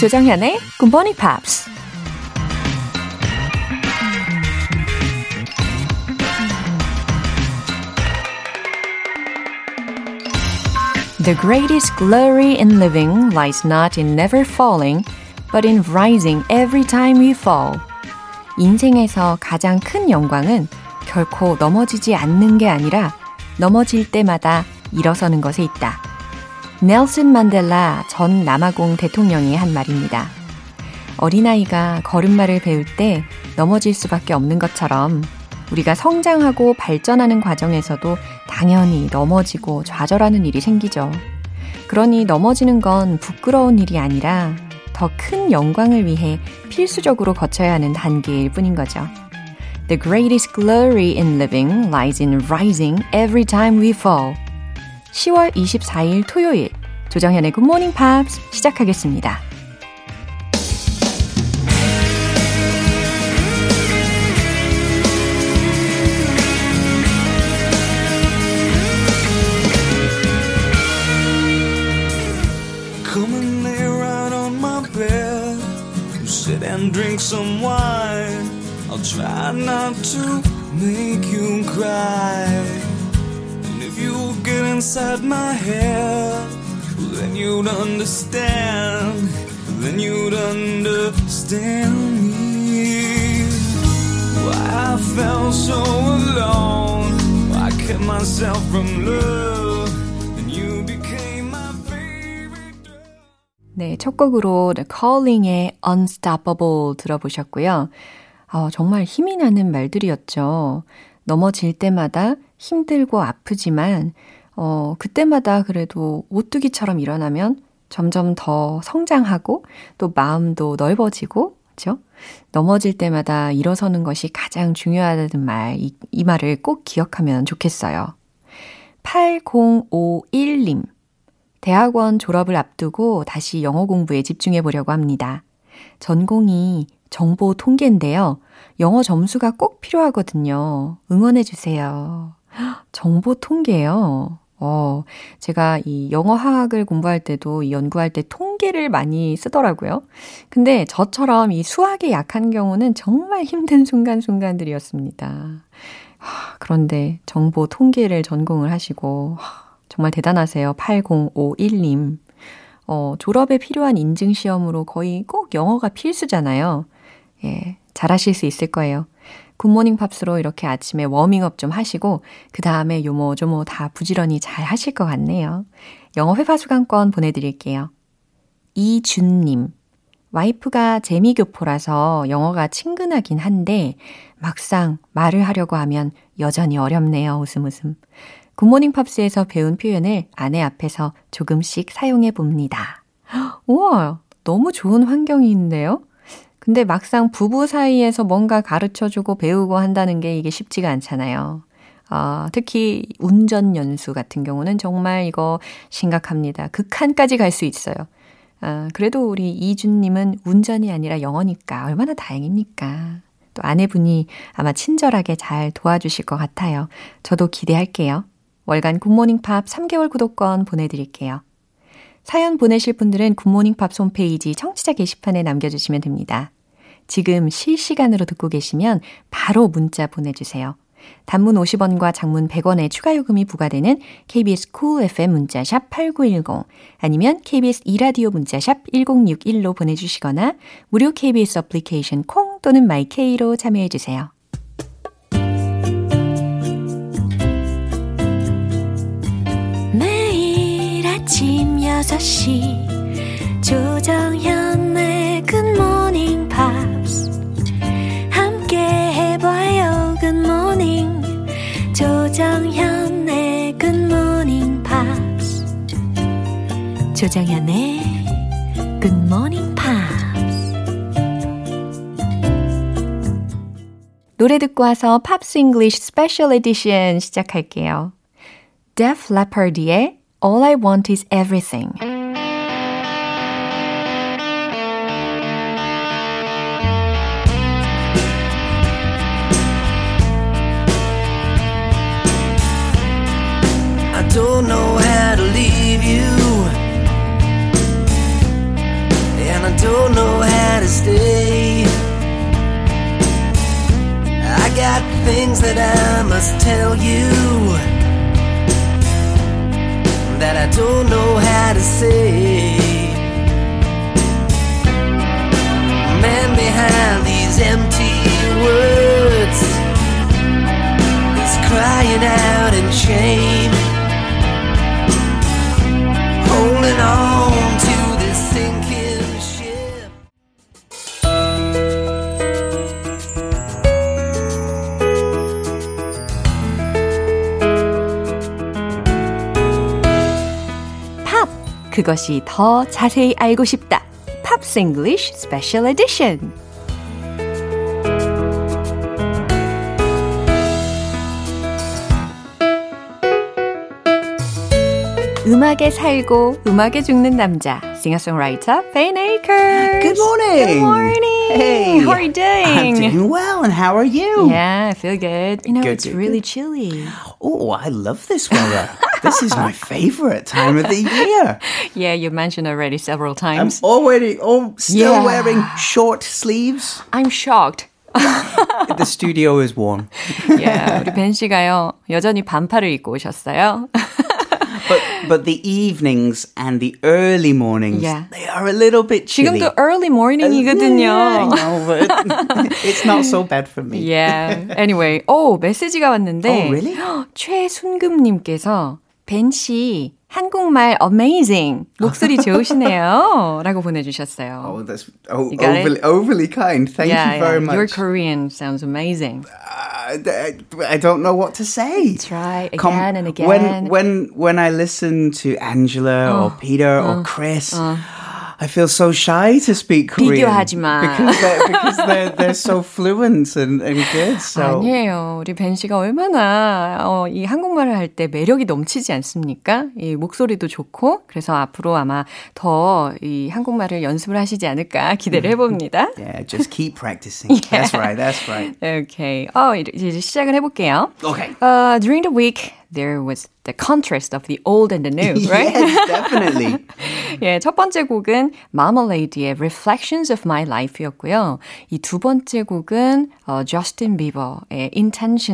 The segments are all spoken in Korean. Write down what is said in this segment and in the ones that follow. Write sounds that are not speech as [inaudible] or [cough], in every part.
조정현의 Good Morning Pops. The greatest glory in living lies not in never falling, but in rising every time we fall. 인생에서 가장 큰 영광은 결코 넘어지지 않는 게 아니라 넘어질 때마다 일어서는 것에 있다. 넬슨 만델라 전 남아공 대통령이 한 말입니다. 어린아이가 걸음마를 배울 때 넘어질 수밖에 없는 것처럼 우리가 성장하고 발전하는 과정에서도 당연히 넘어지고 좌절하는 일이 생기죠. 그러니 넘어지는 건 부끄러운 일이 아니라 더 큰 영광을 위해 필수적으로 거쳐야 하는 단계일 뿐인 거죠. The greatest glory in living lies in rising every time we fall. 10월 24일 토요일 조정현의 Morning Pops 시작하겠습니다. Inside my head, then you'd understand. Then you'd understand me. Why I felt so alone. I kept myself from love. And you became my favorite. 네, 첫 곡으로 The Calling의 Unstoppable 들어보셨고요. 어, 정말 힘이 나는 말들이었죠. 넘어질 때마다 힘들고 아프지만, 어, 그때마다 그래도 오뚜기처럼 일어나면 점점 더 성장하고 또 마음도 넓어지고, 그죠? 넘어질 때마다 일어서는 것이 가장 중요하다는 말, 이, 이 말을 꼭 기억하면 좋겠어요. 8051님. 대학원 졸업을 앞두고 다시 영어 공부에 집중해 보려고 합니다. 전공이 정보 통계인데요. 영어 점수가 꼭 필요하거든요. 응원해 주세요. [gasps] 정보 통계요. 어, 제가 이 영어 학을 공부할 때도 이 연구할 때 통계를 많이 쓰더라고요. 근데 저처럼 이 수학에 약한 경우는 정말 힘든 순간순간들이었습니다. 그런데 정보 통계를 전공을 하시고 정말 대단하세요. 8051님. 어, 졸업에 필요한 인증 시험으로 거의 꼭 영어가 필수잖아요. 예, 잘하실 수 있을 거예요. 굿모닝 팝스로 이렇게 아침에 워밍업 좀 하시고 그 다음에 요모조모 다 부지런히 잘 하실 것 같네요. 영어 회화 수강권 보내드릴게요. 이준님. 와이프가 재미교포라서 영어가 친근하긴 한데 막상 말을 하려고 하면 여전히 어렵네요. 웃음 웃음. 굿모닝 팝스에서 배운 표현을 아내 앞에서 조금씩 사용해 봅니다. [gasps] 우와, 너무 좋은 환경인데요? 근데 막상 부부 사이에서 뭔가 가르쳐 주고 배우고 한다는 게 이게 쉽지가 않잖아요. 아, 특히 운전 연수 같은 경우는 정말 이거 심각합니다. 극한까지 갈 수 있어요. 아, 그래도 우리 이준님은 운전이 아니라 영어니까 얼마나 다행입니까? 또 아내분이 아마 친절하게 잘 도와주실 것 같아요. 저도 기대할게요. 월간 굿모닝 팝 3개월 구독권 보내드릴게요. 사연 보내실 분들은 굿모닝 팝 홈페이지 청취자 게시판에 남겨주시면 됩니다. 지금 실시간으로 듣고 계시면 바로 문자 보내주세요. 단문 50원과 장문 100원의 추가 요금이 부과되는 KBS cool FM 문자샵 8910 아니면 KBS 이라디오 문자샵 1061로 보내주시거나 무료 KBS 어플리케이션 콩 또는 마이케이로 참여해 주세요. 매일 아침 6시 조정현의 Good Morning Pop 해봐요 굿모닝 조정현의 굿모닝 팝스 조정현의 굿모닝 팝스 노래 듣고 와서 팝스 잉글리쉬 스페셜 에디션 시작할게요. Def Leppard의 All I Want Is Everything don't know how to leave you, and I don't know how to stay. I got things that I must tell you that I don't know how to say. Man behind these empty words is crying out in shame. 그것이 더 자세히 알고 싶다. 팝스 잉글리쉬 스페셜 에디션. 음악에 살고 음악에 죽는 남자, 싱어송라이터 Ben Akers. Good morning. Good morning. Hey. How are you I'm doing? doing well, and how are you? Yeah, I feel good. You know, Good, it's good, really chilly. Oh, I love this weather. this is my favorite time of the year. [laughs] Yeah, you mentioned already several I'm times. already oh, still Yeah. wearing short sleeves. I'm shocked. [laughs] The studio is warm. Yeah, 우리 벤 씨가요, 여전히 반팔을 입고 오셨어요. [laughs] But but the evenings and the early mornings, Yeah. they are a little bit chilly. 지금도 early Yeah, I morning이거든요. know, but [laughs] it's not so bad for me. Yeah. Anyway, 오 메시지가 왔는데 Oh, really? [gasps] 최순금님께서 벤 씨 한국말 amazing 목소리 좋으시네요.라고 보내주셨어요. [laughs] Oh, that's oh, You got it? overly, overly kind. Thank yeah, you very yeah. much. Your Korean sounds amazing. I, I- I don't know what to say. Try Com- again and again. When when when I listen to Angela or Peter or Chris, I feel so shy to speak Korean 비교하지 마. because they're, because they're they're so fluent and, and good. So 아니에요. 우리 벤 씨가 얼마나 어, 이 한국말을 할 때 매력이 넘치지 않습니까? 이 목소리도 좋고 그래서 앞으로 아마 더 이 한국말을 연습을 하시지 않을까 기대를 해봅니다. yeah, just keep practicing. That's right. That's right. Okay. 어, 이제 이제 시작을 해볼게요. Okay. Uh, during the week, there was the contrast of the old and the new, [laughs] right? Yes, definitely. [laughs] 예, 첫 번째 곡은 Marmalade의 Reflections of My Life였고요. 이 두 번째 곡은 어, Justin Bieber의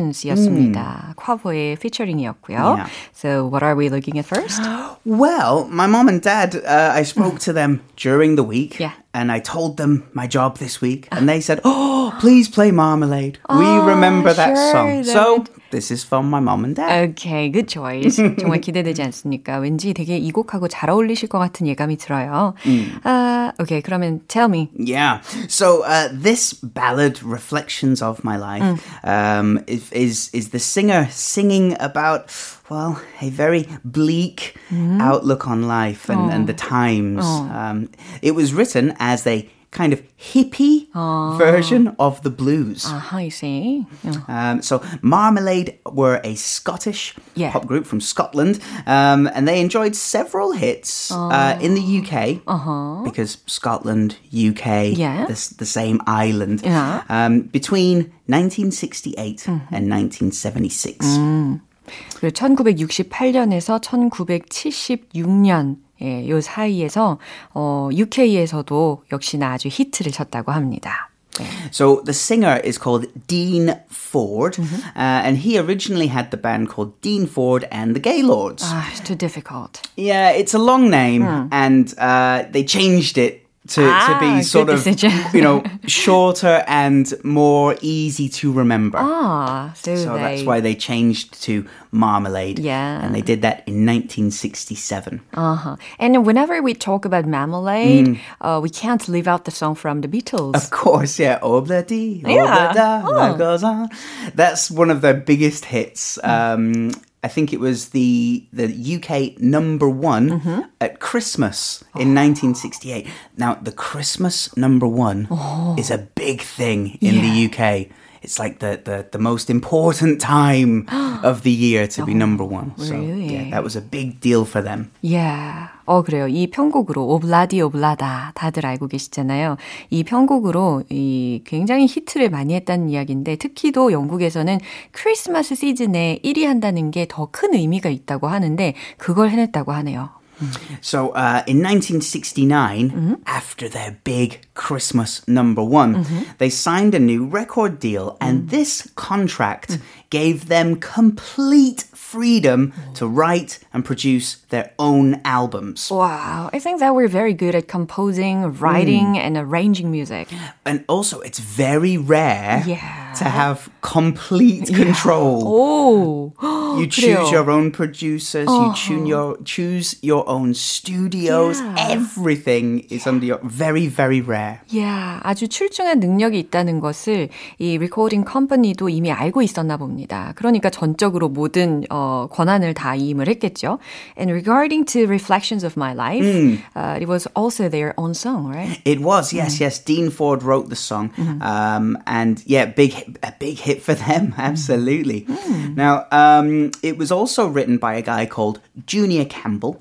Intentions였습니다. 콰보의 featuring이었고요. Yeah. So what are we looking at first? [gasps] Well, my mom and dad, uh, I spoke to them during the week. Yeah. And I told them my job this week. And they said, [gasps] Oh, please play Marmalade. we remember that sure, song. they So would. this is from my mom and dad. Okay, good choice. 정말 [laughs] 기대되지 않습니까? 왠지 되게 이 곡하고 잘 어울리실 것 같은 예감이 들어요. 아, okay, 그러면 tell me. Yeah. So uh, this ballad, "Reflections of My Life," um, is, is is the singer singing about well a very bleak outlook on life and, and the times. Um, it was written as a kind of hippie version of the blues. 아하, I see. Um, so Marmalade were a Scottish Yeah. pop group from Scotland, um, and they enjoyed several hits uh, in the UK because Scotland, UK, Yeah. the, s- the same island. Yeah. Um, between 1968 and 1976. 그리고 1968년에서 1976년 예, 요 사이에서 어, UK에서도 역시나 아주 히트를 쳤다고 합니다. So the singer is called Dean Ford, Mm-hmm. uh, and he originally had the band called Dean Ford and the Gaylords. 아, it's too difficult. Yeah, it's a long name, and uh, they changed it to, to Ah, be sort of, you know, [laughs] shorter and more easy to remember. 아, so, so they, that's why they changed to Marmalade. Yeah. And they did that in 1967. Uh-huh. And whenever we talk about Marmalade, uh, we can't leave out the song from the Beatles. Of course, yeah. Obla-dee, Yeah. obla-da, goes on. That's one of their biggest hits. Um, I think it was the the UK number one mm-hmm. at Christmas in 1968. Now, the Christmas number one oh. is a big thing in the UK. It's like the, the, the most important time of the year to be number one. So, really? yeah, that was a big deal for them. Yeah. 어, 그래요. 이 편곡으로, 오블라디 오블라다. 다들 알고 계시잖아요. 이 편곡으로 이 굉장히 히트를 많이 했다는 이야기인데, 특히도 영국에서는 크리스마스 시즌에 1위 한다는 게 더 큰 의미가 있다고 하는데, 그걸 해냈다고 하네요. So uh, in 1969, mm-hmm. after their big Christmas number one, mm-hmm. they signed a new record deal, and mm. this contract mm. gave them complete freedom to write and produce their own albums. Wow, I think that we're very good at composing, writing, and arranging music. And also, it's very rare Yeah. to have complete control. Oh, [gasps] You choose 그래요. your own producers. You choose your choose your own studios. Yeah. Everything is under your very very rare. Yeah, 아주 출중한 능력이 있다는 것을 이 리코딩 컴퍼니도 이미 알고 있었나 봅니다. 그러니까 전적으로 모든 어, 권한을 다 이임을 했겠죠. And regarding to Reflections of My Life, uh, it was also their own song, right? It was yes yes. Dean Ford wrote the song, um, and yeah, big hit, a big hit for them. [laughs] Absolutely. Now um, it was also written by a guy called Junior Campbell.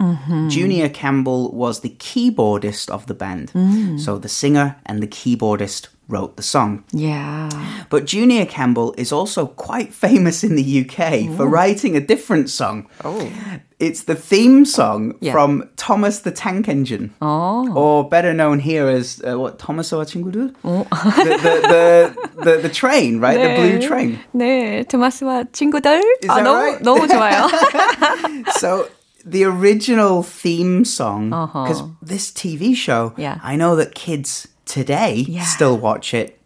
Junior Campbell was the keyboardist of the band, so the singer and the keyboardist wrote the song. Yeah. But Junior Campbell is also quite famous in the UK for writing a different song. Oh. It's the theme song Yeah. from Thomas the Tank Engine. Oh. Or better known here as uh, what Thomas와 친구들? the, [laughs] the, the, the, the train, right? The blue train. 네, 토마스와 친구들. Is 아, that 너무 right? 너무 좋아요. [laughs] [laughs] So the original theme song, Uh-huh. because this TV show, Yeah. I know that kids today Yeah. Ah. still watch it.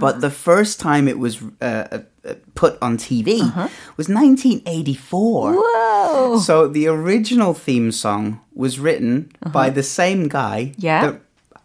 But the first time it was uh, uh, put on TV Uh-huh. was 1984. Whoa. So the original theme song was written by the same guy Uh-huh. Yeah. that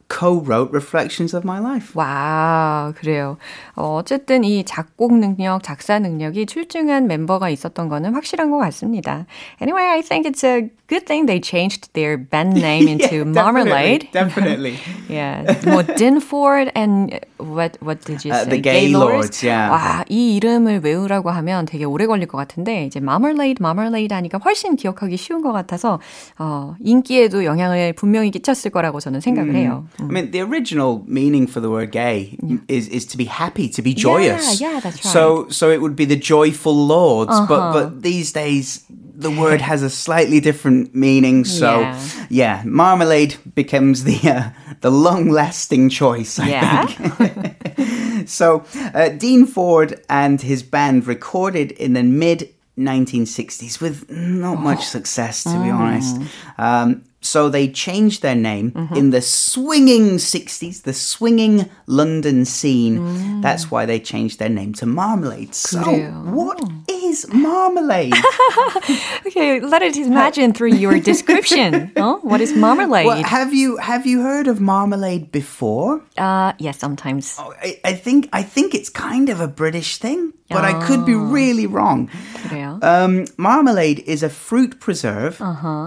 co-wrote Reflections of My Life. 와, 그래요. 어, 어쨌든 이 작곡 능력, 작사 능력이 출중한 멤버가 있었던 거는 확실한 것 같습니다. Anyway, I think it's a good thing they changed their band name into Yeah, Marmalade. Definitely. yeah, 뭐 Dinford and what what did you Uh, say? the Gaylords, yeah. 와, 이 이름을 외우라고 하면 되게 오래 걸릴 것 같은데 이제 Marmalade, Marmalade 하니까 훨씬 기억하기 쉬운 것 같아서 어, 인기에도 영향을 분명히 끼쳤을 거라고 저는 생각을 해요. I mean, the original meaning for the word gay is, is to be happy, to be joyous. yeah, yeah, that's right. So, so it would be the joyful lords, Uh-huh. but but these days the word has a slightly different meaning. So, Yeah. yeah, marmalade becomes the uh, the long lasting choice. I Yeah. think. [laughs] so, uh, Dean Ford and his band recorded in the mid 1960s with not much success, to be honest. Um, so they changed their name in the swinging 60s, the swinging London scene. That's why they changed their name to Marmalade. So, 그래요. what is Marmalade? [laughs] Okay, let us imagine through your [laughs] description. oh, what is marmalade? well, have you have you heard of Marmalade before? uh, yes, sometimes. Oh, I, I think I think it's kind of a British thing, but I could be really wrong. 그래요. Um, marmalade is a fruit preserve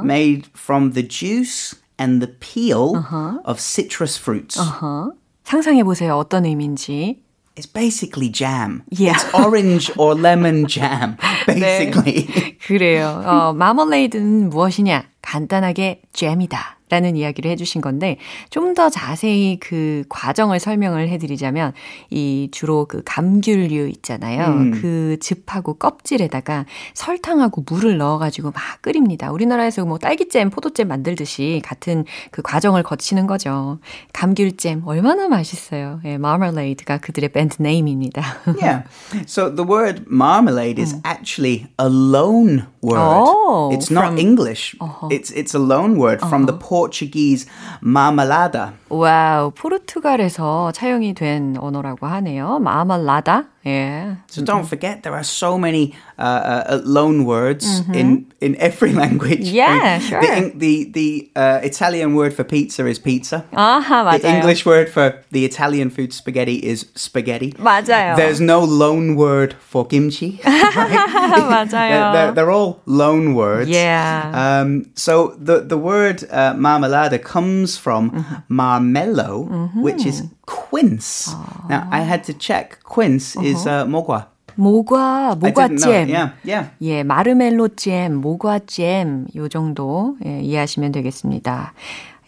made from the juice and the peel of citrus fruits. 상상해 보세요. 어떤 의미인지. It's basically jam. Yeah. It's orange or lemon jam, [laughs] basically. 그래요. 어, 마멀레이드는 무엇이냐? 간단하게 잼이다. 라는 이야기를 해주신 건데, 좀 더 자세히 그 과정을 설명을 해드리자면, 이 주로 그 감귤류 있잖아요. 그 즙하고 껍질에다가 설탕하고 물을 넣어가지고 막 끓입니다. 우리나라에서 뭐 딸기잼, 포도잼 만들듯이 같은 그 과정을 거치는 거죠. 감귤잼, 얼마나 맛있어요. 예, 마멀레이드가 그들의 밴드 네임입니다. yeah. So the word marmalade is actually a loan word. Oh, it's not from- English. Uh-huh. It's it's a loan word from the uh-huh. Portuguese marmalada. 와우, 포르투갈에서 차용이 된 언어라고 하네요. 마말라다. 예. So don't forget, there are so many uh, uh, uh, loan words in, in every [laughs] language. Yeah, The, sure. Eng- the, the uh, Italian word for pizza is pizza. 아하, 맞아요. The English word for the Italian food spaghetti is spaghetti. 맞아요. There's no loan word for kimchi. [laughs] right? they're, [laughs] they're, they're all loan words. Yeah. Um, so the, the word uh, marmalada comes from Mm-hmm. marmello, which is quince. Now, I had to check. Quince is uh, mogwa. 모과. 모과잼. Yeah, yeah. 예, 마르멜로잼, 모과잼 요 정도 예, 이해하시면 되겠습니다.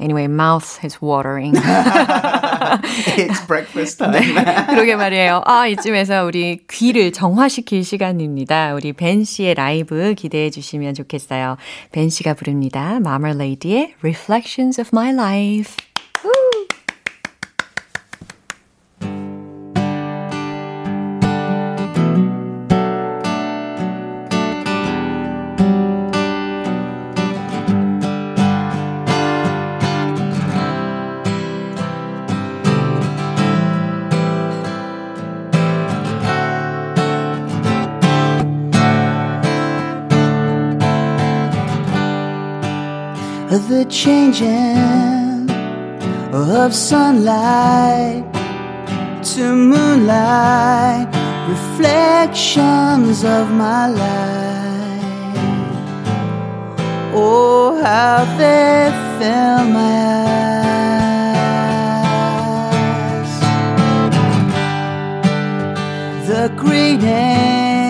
Anyway, mouth is watering. It's breakfast time. 그러게 말이에요. 아, 이쯤에서 우리 귀를 정화시킬 시간입니다. 우리 벤 씨의 라이브 기대해 주시면 좋겠어요. 벤 씨가 부릅니다. Marmalade의 Reflections of My Life. Changing of sunlight to moonlight, reflections of my life. Oh, how they fill my eyes. The greetings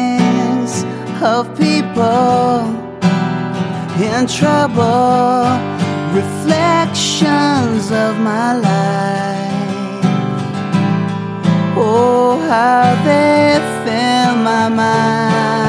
of people in trouble, of my life. Oh, how they fill my mind.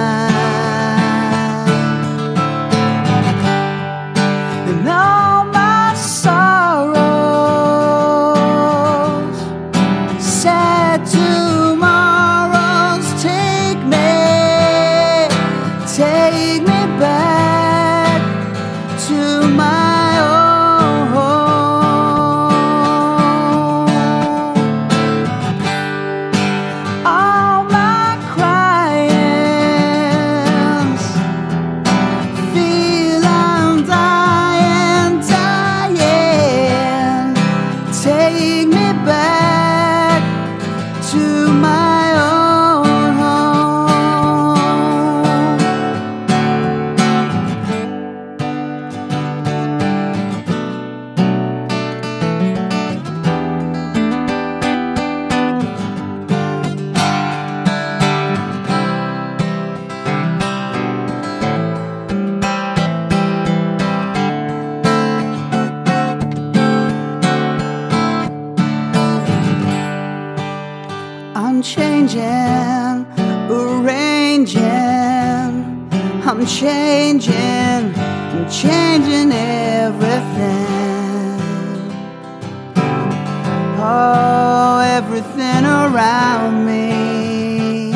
Oh, everything around me.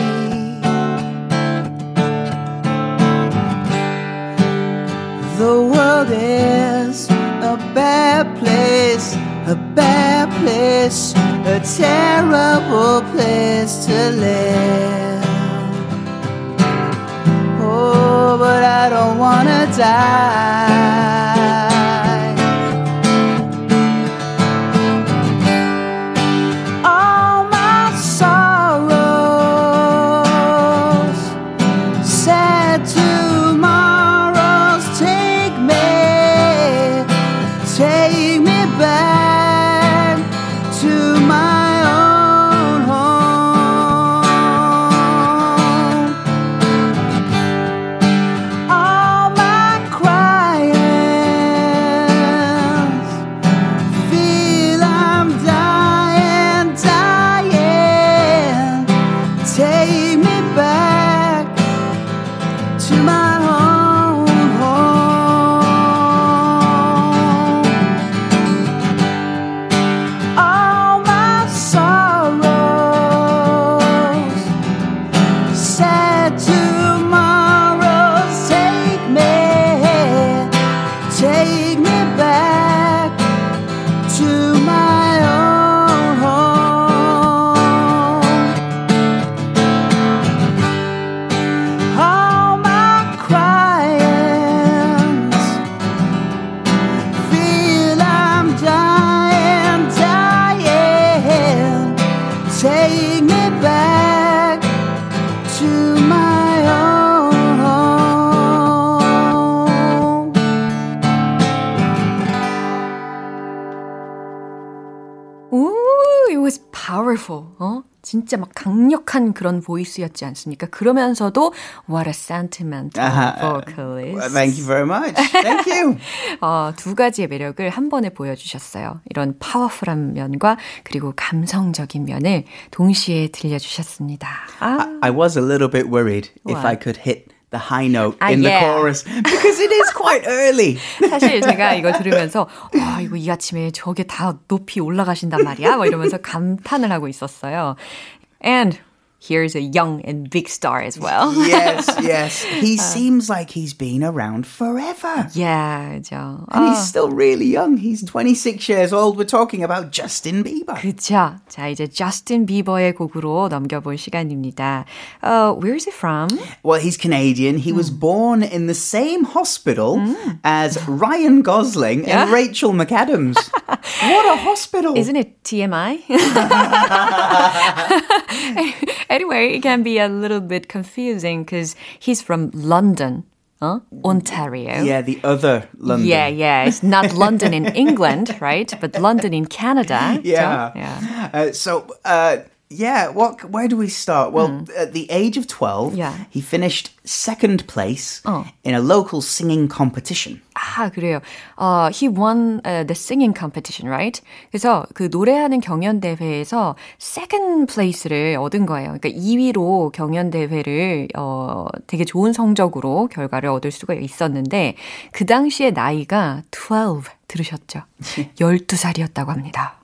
The world is a bad place, a bad place, a terrible place to live. Oh, but I don't wanna die. 진짜 막 강력한 그런 보이스였지 않습니까? 그러면서도 what a sentimental vocalist. Thank you very much. Thank you. 어, 두 가지의 매력을 한 번에 보여주셨어요. 이런 파워풀한 면과 그리고 감성적인 면을 동시에 들려주셨습니다. 아, I was a little bit worried if What? I could hit the high note Ah, in yeah. the chorus because it is quite early. 사실 제가 이거 들으면서 와 이거 이 아침에 저게 다 높이 올라가신단 말이야? 막 이러면서 감탄을 하고 있었어요. And here's a young and big star as well. [laughs] yes, [laughs] yes. He seems like he's been around forever. Yeah, 그죠. And 어, he's still really young. He's 26 years old. We're talking about Justin Bieber. 그쵸. 자, 이제 저스틴 비버의 곡으로 넘겨볼 시간입니다. Uh, where is he from? Well, he's Canadian. He was born in the same hospital as Ryan Gosling Yeah. and Rachel McAdams. what a hospital! [laughs] Isn't it TMI? Anyway, it can be a little bit confusing because he's from London, huh? Ontario. yeah, the other London. Yeah, yeah. It's not London in England, [laughs] right? But London in Canada. Yeah. 그죠? Yeah. Uh, so, uh, yeah, what? Where do we start? Well, at the age of 12, Yeah. he finished second place Oh. in a local singing competition. 아, 그래요. 어, he won uh, the singing competition, right? 그래서 그 노래하는 경연 대회에서 second place를 얻은 거예요. 그러니까 2위로 경연 대회를 어, 되게 좋은 성적으로 결과를 얻을 수가 있었는데 그 당시에 나이가 12 들으셨죠? 12살이었다고 합니다.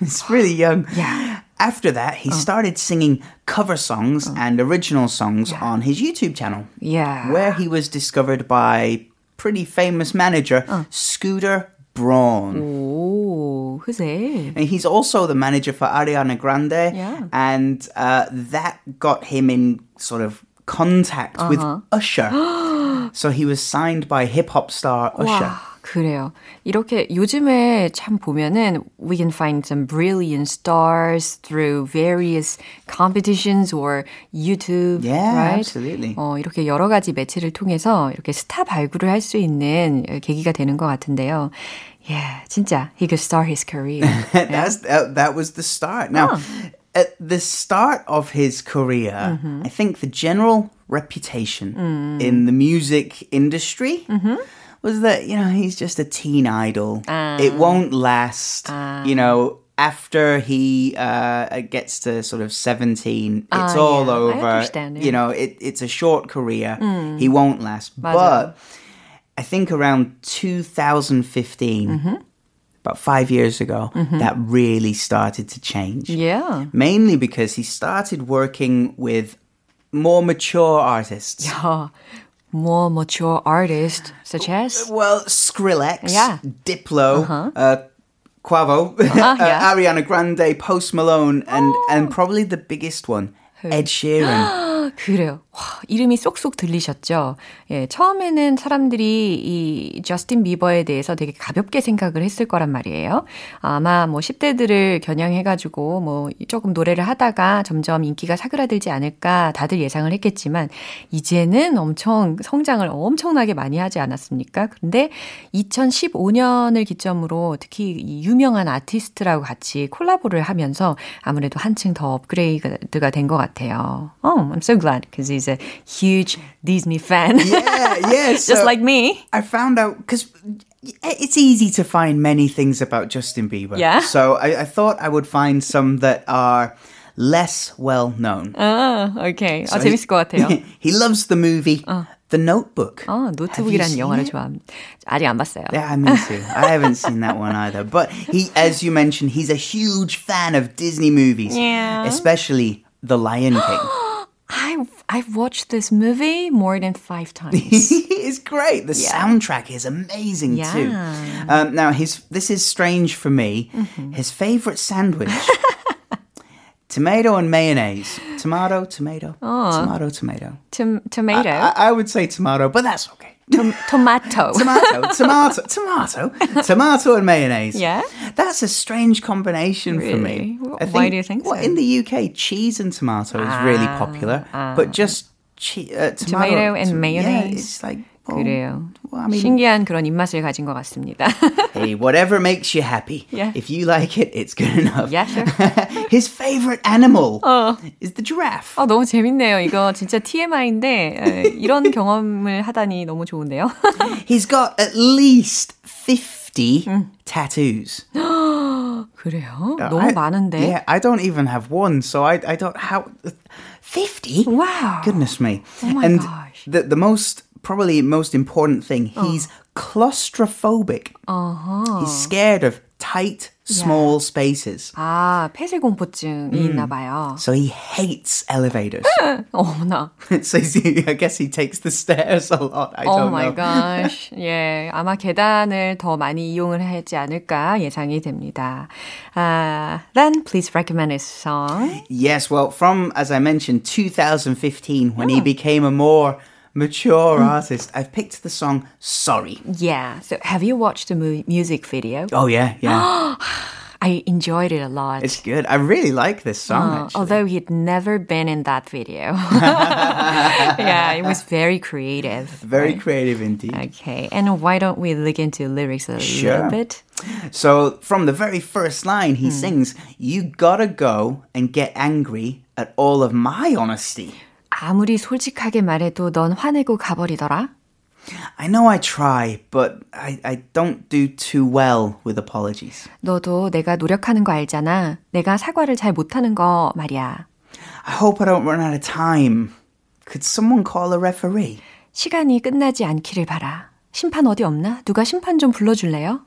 It's really young. Yeah. After that, he started singing cover songs and original songs on his YouTube channel, Yeah. where he was discovered by pretty famous manager Scooter Braun. 오, who's it? And he's also the manager for Ariana Grande, Yeah. and uh, that got him in sort of contact with [gasps] Usher. so he was signed by hip hop star Usher. 와, 그래요. 이렇게 요즘에 참 보면은 we can find some brilliant stars through various competitions or YouTube, Yeah, right? absolutely. 어, 이렇게 여러 가지 매체를 통해서 이렇게 스타 발굴을 할 수 있는 계기가 되는 것 같은데요. Yeah, 진짜 he could start his career. [laughs] That's that, that was the start. Now, at the start of his career, I think the general reputation in the music industry was that you know he's just a teen idol. It won't last. You know. After he uh, gets to sort of 17, it's Ah, all yeah. I over. understand, yeah. You know, it, it's a short career. He won't last. 맞아요. But I think around 2015, about five years ago, that really started to change. yeah. Mainly because he started working with more mature artists. 야, [laughs] more mature artists such as Well, Skrillex, Yeah. Diplo, uh, Quavo, [laughs] Uh-huh, yeah. uh, Ariana Grande, Post Malone, and, and probably the biggest one, Ed Sheeran. [gasps] 그래요. 와, 이름이 쏙쏙 들리셨죠? 예, 처음에는 사람들이 이 저스틴 비버에 대해서 되게 가볍게 생각을 했을 거란 말이에요. 아마 뭐 10대들을 겨냥해가지고 뭐 조금 노래를 하다가 점점 인기가 사그라들지 않을까 다들 예상을 했겠지만 이제는 엄청 성장을 엄청나게 많이 하지 않았습니까? 근데 2015년을 기점으로 특히 이 유명한 아티스트라고 같이 콜라보를 하면서 아무래도 한층 더 업그레이드가 된 것 같아요. Oh, I'm so glad because he's a huge Disney fan. Yeah, yeah. Just [laughs] so like me. I found out because it's easy to find many things about Justin Bieber. Yeah? So I, I thought I would find some that are less well known. 아, okay. 아, So 재밌을 것 같아요. He, [laughs] he loves the movie The Notebook. 어, Have you 노트북이라는 seen 영화를 it? 좋아합니다. 아직 안 봤어요. Yeah, me too. I haven't seen that one either. But he, as you mentioned, he's a huge fan of Disney movies, Yeah. especially The Lion King. [gasps] I've, I've watched this movie more than five [laughs] times. it's great. The soundtrack is amazing too. Um, now, his this is strange for me. Mm-hmm. His favorite sandwich: [laughs] tomato and mayonnaise. Tomato, tomato, tomato, tomato. Tom- tomato. I, I would say tomato, but that's okay. Tom- tomato. Tomato, [laughs] tomato, tomato, tomato and mayonnaise. Yeah? That's a strange combination for me. Really? I Why do you think well, so? in the UK, cheese and tomato is really popular, but just che- uh, tomato, Tomato and to- mayonnaise? Yeah, it's like 그래요. well, I mean- 신기한 그런 입맛을 가진 것 같습니다. [laughs] Hey, whatever makes you happy. Yeah. If you like it, it's good enough. Yeah, sure. [laughs] His favorite animal is the giraffe. 아, 너무 재밌네요. 이거 진짜 TMI인데 에, 이런 [laughs] 경험을 하다니 너무 좋은데요. He's got at least 50 tattoos. [gasps] 그래요? 너무 I- 많은데. Yeah, I don't even have one, so I, I don't how 50. Wow. Goodness me. Oh my and gosh. the the most probably most important thing, he's claustrophobic. 어허. He's scared of tight, small spaces. 아, 폐쇄공포증이 있나 봐요. So he hates elevators. [laughs] 어머나. [laughs] so he, I guess he takes the stairs a lot. I Oh don't my know. gosh. [laughs] 예, 아마 계단을 더 많이 이용을 하지 않을까 예상이 됩니다. 아, then please recommend a song. Yes, well, from as I mentioned, 2015, when he became a more mature artist, I've picked the song "Sorry." Yeah. So have you watched the mu- music video? Oh yeah, yeah, [gasps] I enjoyed it a lot. it's good. I really like this song. Uh, although he'd never been in that video. [laughs] yeah, it was very creative. Very creative indeed. Okay, and why don't we look into lyrics a Sure. little bit? So from the very first line, he sings, "You gotta go and get angry at all of my honesty." 아무리 솔직하게 말해도 넌 화내고 가버리더라. I know I try, but I, I don't do too well with apologies. 너도 내가 노력하는 거 알잖아. 내가 사과를 잘 못하는 거 말이야. I hope I don't run out of time. Could someone call a referee? 시간이 끝나지 않기를 바라. 심판 어디 없나? 누가 심판 좀 불러줄래요?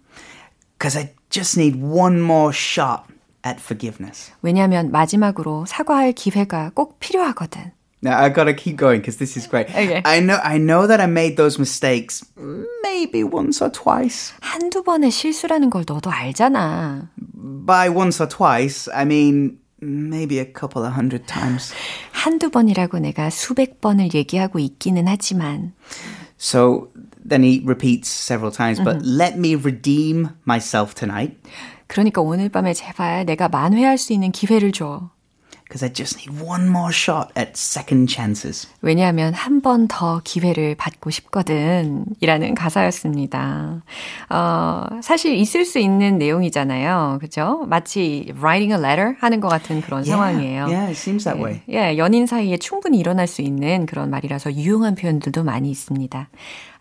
Because I just need one more shot at forgiveness. 왜냐면 마지막으로 사과할 기회가 꼭 필요하거든. Now I gotta keep going because this is great. Okay. I know I know that I made those mistakes maybe once or twice. 한두 번의 실수라는 걸 너도 알잖아. By once or twice, I mean maybe a couple of hundred times. 한두 번이라고 내가 수백 번을 얘기하고 있기는 하지만 So then he repeats several times, but let me redeem myself tonight 그러니까 오늘 밤에 제발 내가 만회할 수 있는 기회를 줘. Because I just need one more shot at second chances. 왜냐하면 한 번 더 기회를 받고 싶거든. 이라는 가사였습니다. 어, 사실 있을 수 있는 내용이잖아요. 그죠? 마치 writing a letter 하는 것 같은 그런 상황이에요. Yeah, it seems that way. 예, 연인 사이에 충분히 일어날 수 있는 그런 말이라서 유용한 표현들도 많이 있습니다.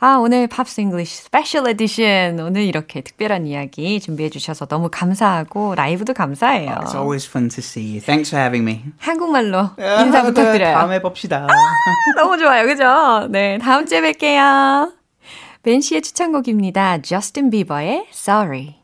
아, 오늘 Pops English Special Edition. 오늘 이렇게 특별한 이야기 준비해 주셔서 너무 감사하고 라이브도 감사해요. It's always fun to see you. Thanks for having me. 한국말로 인사 부탁드려요. 다음에 봅시다. [laughs] 너무 좋아요. 그죠? 네, 다음 주에 뵐게요. 벤 씨의 추천곡입니다. 저스틴 비버의 Sorry.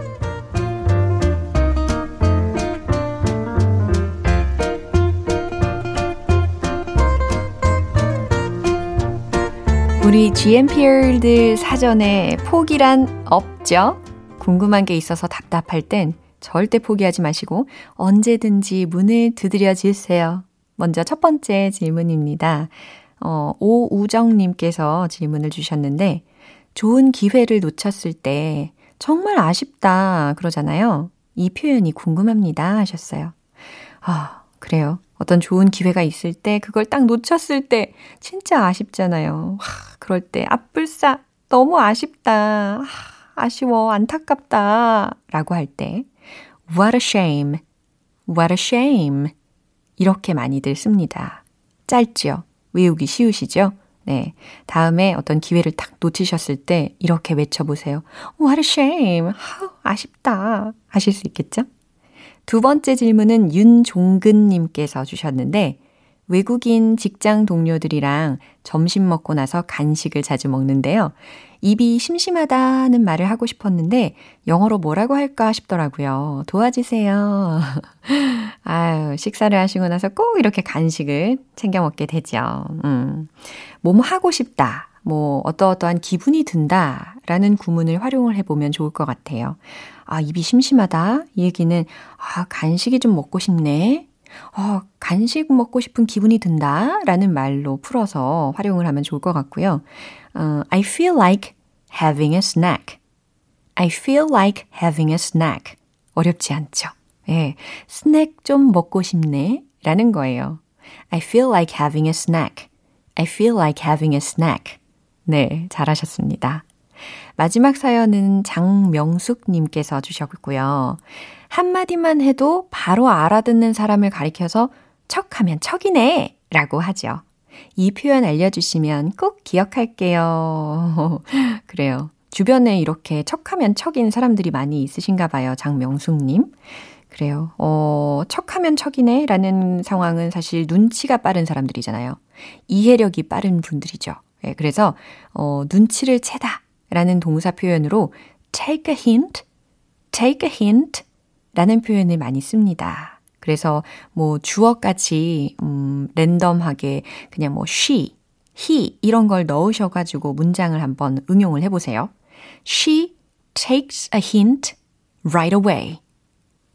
우리 GMPR들 사전에 포기란 없죠? 궁금한 게 있어서 답답할 땐 절대 포기하지 마시고 언제든지 문을 두드려 주세요. 먼저 첫 번째 질문입니다. 어, 오우정님께서 질문을 주셨는데, 좋은 기회를 놓쳤을 때 정말 아쉽다 그러잖아요. 이 표현이 궁금합니다 하셨어요. 아, 그래요. 어떤 좋은 기회가 있을 때 그걸 딱 놓쳤을 때 진짜 아쉽잖아요. 하, 그럴 때 아뿔싸 너무 아쉽다. 하, 아쉬워 안타깝다 라고 할 때 what a shame. what a shame. 이렇게 많이들 씁니다. 짧죠? 외우기 쉬우시죠? 네. 다음에 어떤 기회를 딱 놓치셨을 때 이렇게 외쳐보세요. What a shame. 하, 아쉽다. 하실 수 있겠죠? 두 번째 질문은 윤종근님께서 주셨는데, 외국인 직장 동료들이랑 점심 먹고 나서 간식을 자주 먹는데요. 입이 심심하다는 말을 하고 싶었는데 영어로 뭐라고 할까 싶더라고요. 도와주세요. [laughs] 아유, 식사를 하시고 나서 꼭 이렇게 간식을 챙겨 먹게 되죠. 음. 뭐뭐 하고 싶다. 뭐 어떠어떠한 기분이 든다 라는 구문을 활용을 해보면 좋을 것 같아요. 아, 입이 심심하다. 이 얘기는 아, 간식이 좀 먹고 싶네. 어, 간식 먹고 싶은 기분이 든다 라는 말로 풀어서 활용을 하면 좋을 것 같고요. 어, I feel like having a snack. I feel like having a snack. 어렵지 않죠? 예, 스낵 좀 먹고 싶네 라는 거예요. I feel like having a snack. I feel like having a snack. 네, 잘하셨습니다. 마지막 사연은 장명숙님께서 주셨고요. 한마디만 해도 바로 알아듣는 사람을 가리켜서 척하면 척이네 라고 하죠. 이 표현 알려주시면 꼭 기억할게요. [laughs] 그래요. 주변에 이렇게 척하면 척인 사람들이 많이 있으신가 봐요. 장명숙님. 그래요. 어, 척하면 척이네 라는 상황은 사실 눈치가 빠른 사람들이잖아요. 이해력이 빠른 분들이죠. 예, 그래서, 어, 눈치를 채다 라는 동사 표현으로 take a hint, take a hint 라는 표현을 많이 씁니다. 그래서 뭐 주어까지 음, 랜덤하게 그냥 뭐 she, he 이런 걸 넣으셔 가지고 문장을 한번 응용을 해 보세요. She takes a hint right away.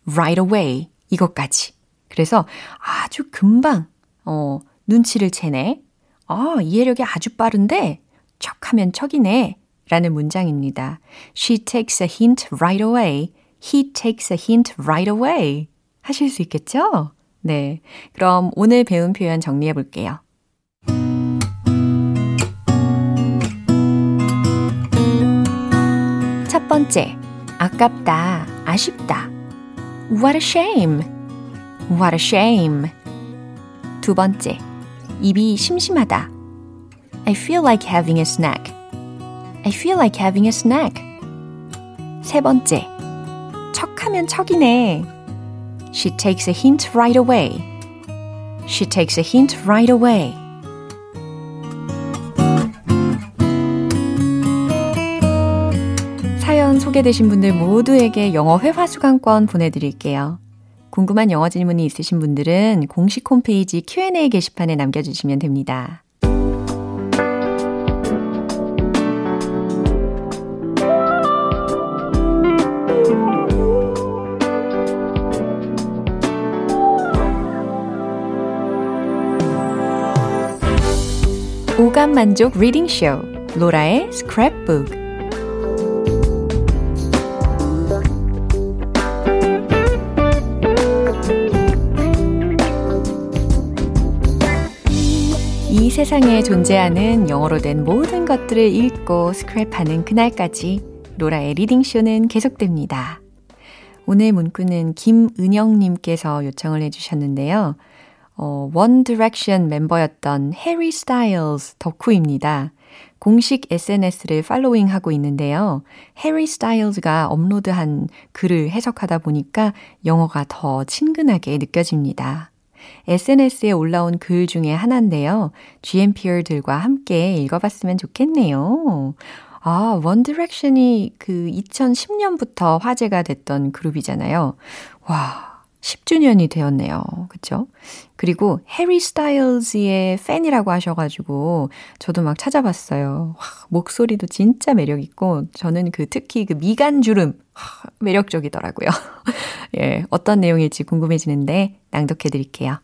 right away. 이것까지. 그래서 아주 금방, 어, 눈치를 채네. 아, 이해력이 아주 빠른데, 척하면 척이네. 라는 문장입니다. She takes a hint right away. He takes a hint right away. 하실 수 있겠죠? 네. 그럼 오늘 배운 표현 정리해 볼게요. 첫 번째, 아깝다, 아쉽다. What a shame. What a shame. 두 번째, 입이 심심하다. I feel like having a snack. I feel like having a snack. 세 번째, 척하면 척이네. She takes a hint right away. She takes a hint right away. 사연 소개되신 분들 모두에게 영어 회화 수강권 보내드릴게요. 궁금한 영어 질문이 있으신 분들은 공식 홈페이지 Q&A 게시판에 남겨주시면 됩니다. 오감 만족 reading 쇼 로라의 스크랩북 세상에 존재하는 영어로 된 모든 것들을 읽고 스크랩하는 그날까지 로라의 reading쇼는 계속됩니다. 오늘 문구는 김은영님께서 요청을 해주셨는데요. 어, One Direction 멤버였던 해리 스타일즈 덕후입니다. 공식 SNS를 following 하고 있는데요. 해리 스타일즈가 업로드한 글을 해석하다 보니까 영어가 더 친근하게 느껴집니다. SNS에 올라온 글 중에 하나인데요. GMPer들과 함께 읽어봤으면 좋겠네요. 아, One Direction이 그 2010년부터 화제가 됐던 그룹이잖아요. 와, 10주년이 되었네요. 그쵸? 그리고 해리 스타일즈의 팬이라고 하셔가지고 저도 막 찾아봤어요. 와, 목소리도 진짜 매력있고 저는 그 특히 그 미간주름 매력적이더라고요. [laughs] 예, 어떤 내용일지 궁금해지는데 낭독해 드릴게요.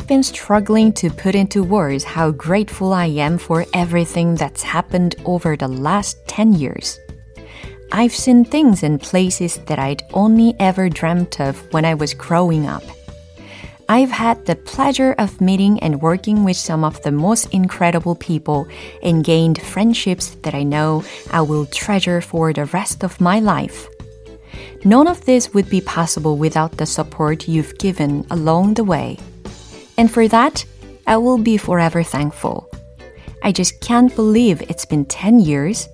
I've been struggling to put into words how grateful I am for everything that's happened over the last 10 years. I've seen things and places that I'd only ever dreamt of when I was growing up. I've had the pleasure of meeting and working with some of the most incredible people and gained friendships that I know I will treasure for the rest of my life. None of this would be possible without the support you've given along the way. And for that, I will be forever thankful. I just can't believe it's been 10 years.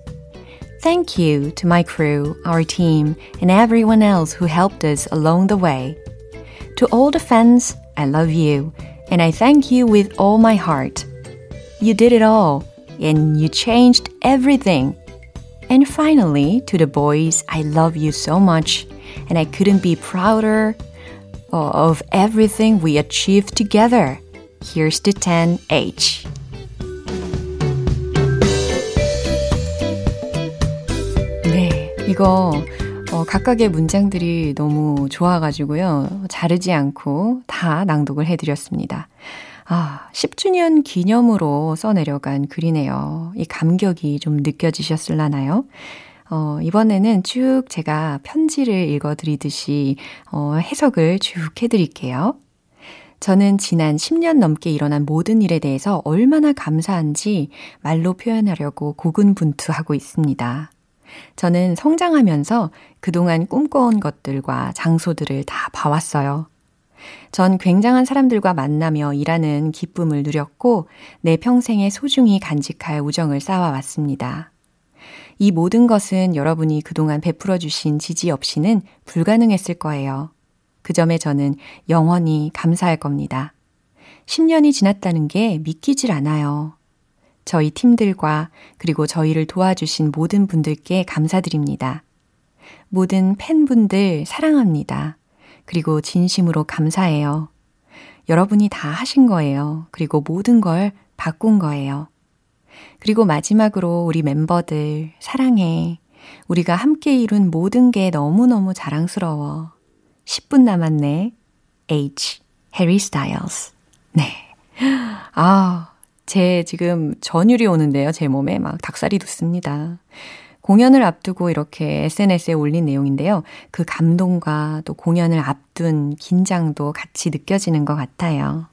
Thank you to my crew, our team, and everyone else who helped us along the way. To all the fans, I love you, and I thank you with all my heart. You did it all, and you changed everything. And finally, to the boys, I love you so much, and I couldn't be prouder of everything we achieved together. Here's to 10H. 네, 이거 어, 각각의 문장들이 너무 좋아가지고요. 자르지 않고 다 낭독을 해드렸습니다. 아, 10주년 기념으로 써내려간 글이네요. 이 감격이 좀 느껴지셨을라나요? 어, 이번에는 쭉 제가 편지를 읽어드리듯이 어, 해석을 쭉 해드릴게요. 저는 지난 10년 넘게 일어난 모든 일에 대해서 얼마나 감사한지 말로 표현하려고 고군분투하고 있습니다. 저는 성장하면서 그동안 꿈꿔온 것들과 장소들을 다 봐왔어요. 전 굉장한 사람들과 만나며 일하는 기쁨을 누렸고 내 평생에 소중히 간직할 우정을 쌓아왔습니다. 이 모든 것은 여러분이 그동안 베풀어 주신 지지 없이는 불가능했을 거예요. 그 점에 저는 영원히 감사할 겁니다. 10년이 지났다는 게 믿기질 않아요. 저희 팀들과 그리고 저희를 도와주신 모든 분들께 감사드립니다. 모든 팬분들 사랑합니다. 그리고 진심으로 감사해요. 여러분이 다 하신 거예요. 그리고 모든 걸 바꾼 거예요. 그리고 마지막으로 우리 멤버들 사랑해. 우리가 함께 이룬 모든 게 너무너무 자랑스러워. 10분 남았네. H. 해리 스타일스. 네. [gasps] 아, 제 지금 전율이 오는데요. 제 몸에 막 닭살이 돋습니다. 공연을 앞두고 이렇게 SNS에 올린 내용인데요. 그 감동과 또 공연을 앞둔 긴장도 같이 느껴지는 것 같아요.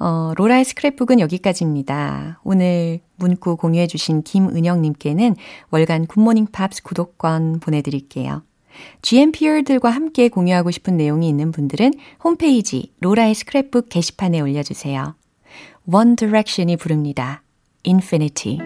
어, 로라의 스크랩북은 여기까지입니다. 오늘 문구 공유해주신 김은영님께는 월간 Good Morning Pops 구독권 보내드릴게요. GMPer들과 함께 공유하고 싶은 내용이 있는 분들은 홈페이지 로라의 스크랩북 게시판에 올려주세요. One Direction이 부릅니다. Infinity.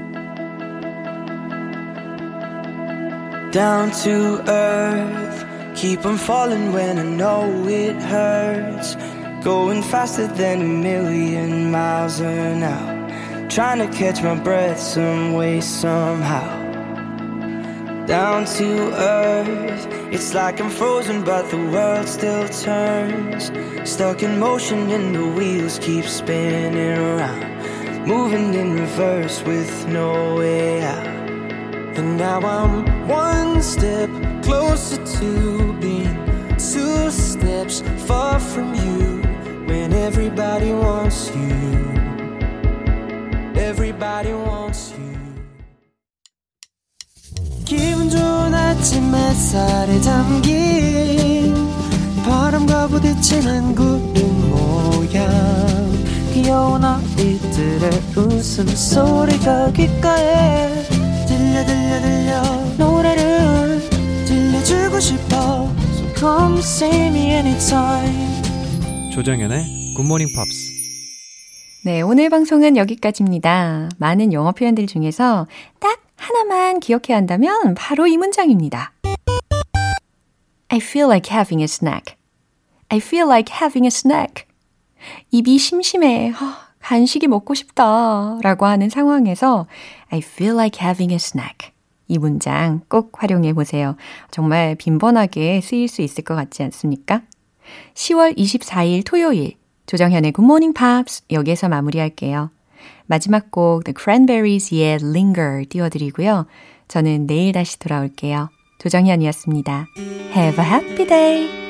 Down to earth, keep on falling when I know it hurts. Going faster than a million miles an hour. Trying to catch my breath some way, somehow. Down to earth, it's like I'm frozen, but the world still turns. Stuck in motion, and the wheels keep spinning around. Moving in reverse with no way out. And now I'm one step closer to being two steps far from you. Everybody wants you, everybody wants you. 기분 좋은 아침 햇살에 담긴 바람과 부딪히는 구름 모양. 귀여운 아이들의 웃음소리가 귓가에 들려 들려 들려. 노래를 들려주고 싶어. So come see me anytime. 조정연의 굿모닝 팝스. 네, 오늘 방송은 여기까지입니다. 많은 영어 표현들 중에서 딱 하나만 기억해야 한다면 바로 이 문장입니다. I feel like having a snack. I feel like having a snack. 입이 심심해. 간식이 먹고 싶다. 라고 하는 상황에서 I feel like having a snack. 이 문장 꼭 활용해 보세요. 정말 빈번하게 쓰일 수 있을 것 같지 않습니까? 10월 24일 토요일 조정현의 Good Morning Pops 여기에서 마무리할게요. 마지막 곡 The Cranberries의 Linger 띄워드리고요. 저는 내일 다시 돌아올게요. 조정현이었습니다. Have a happy day!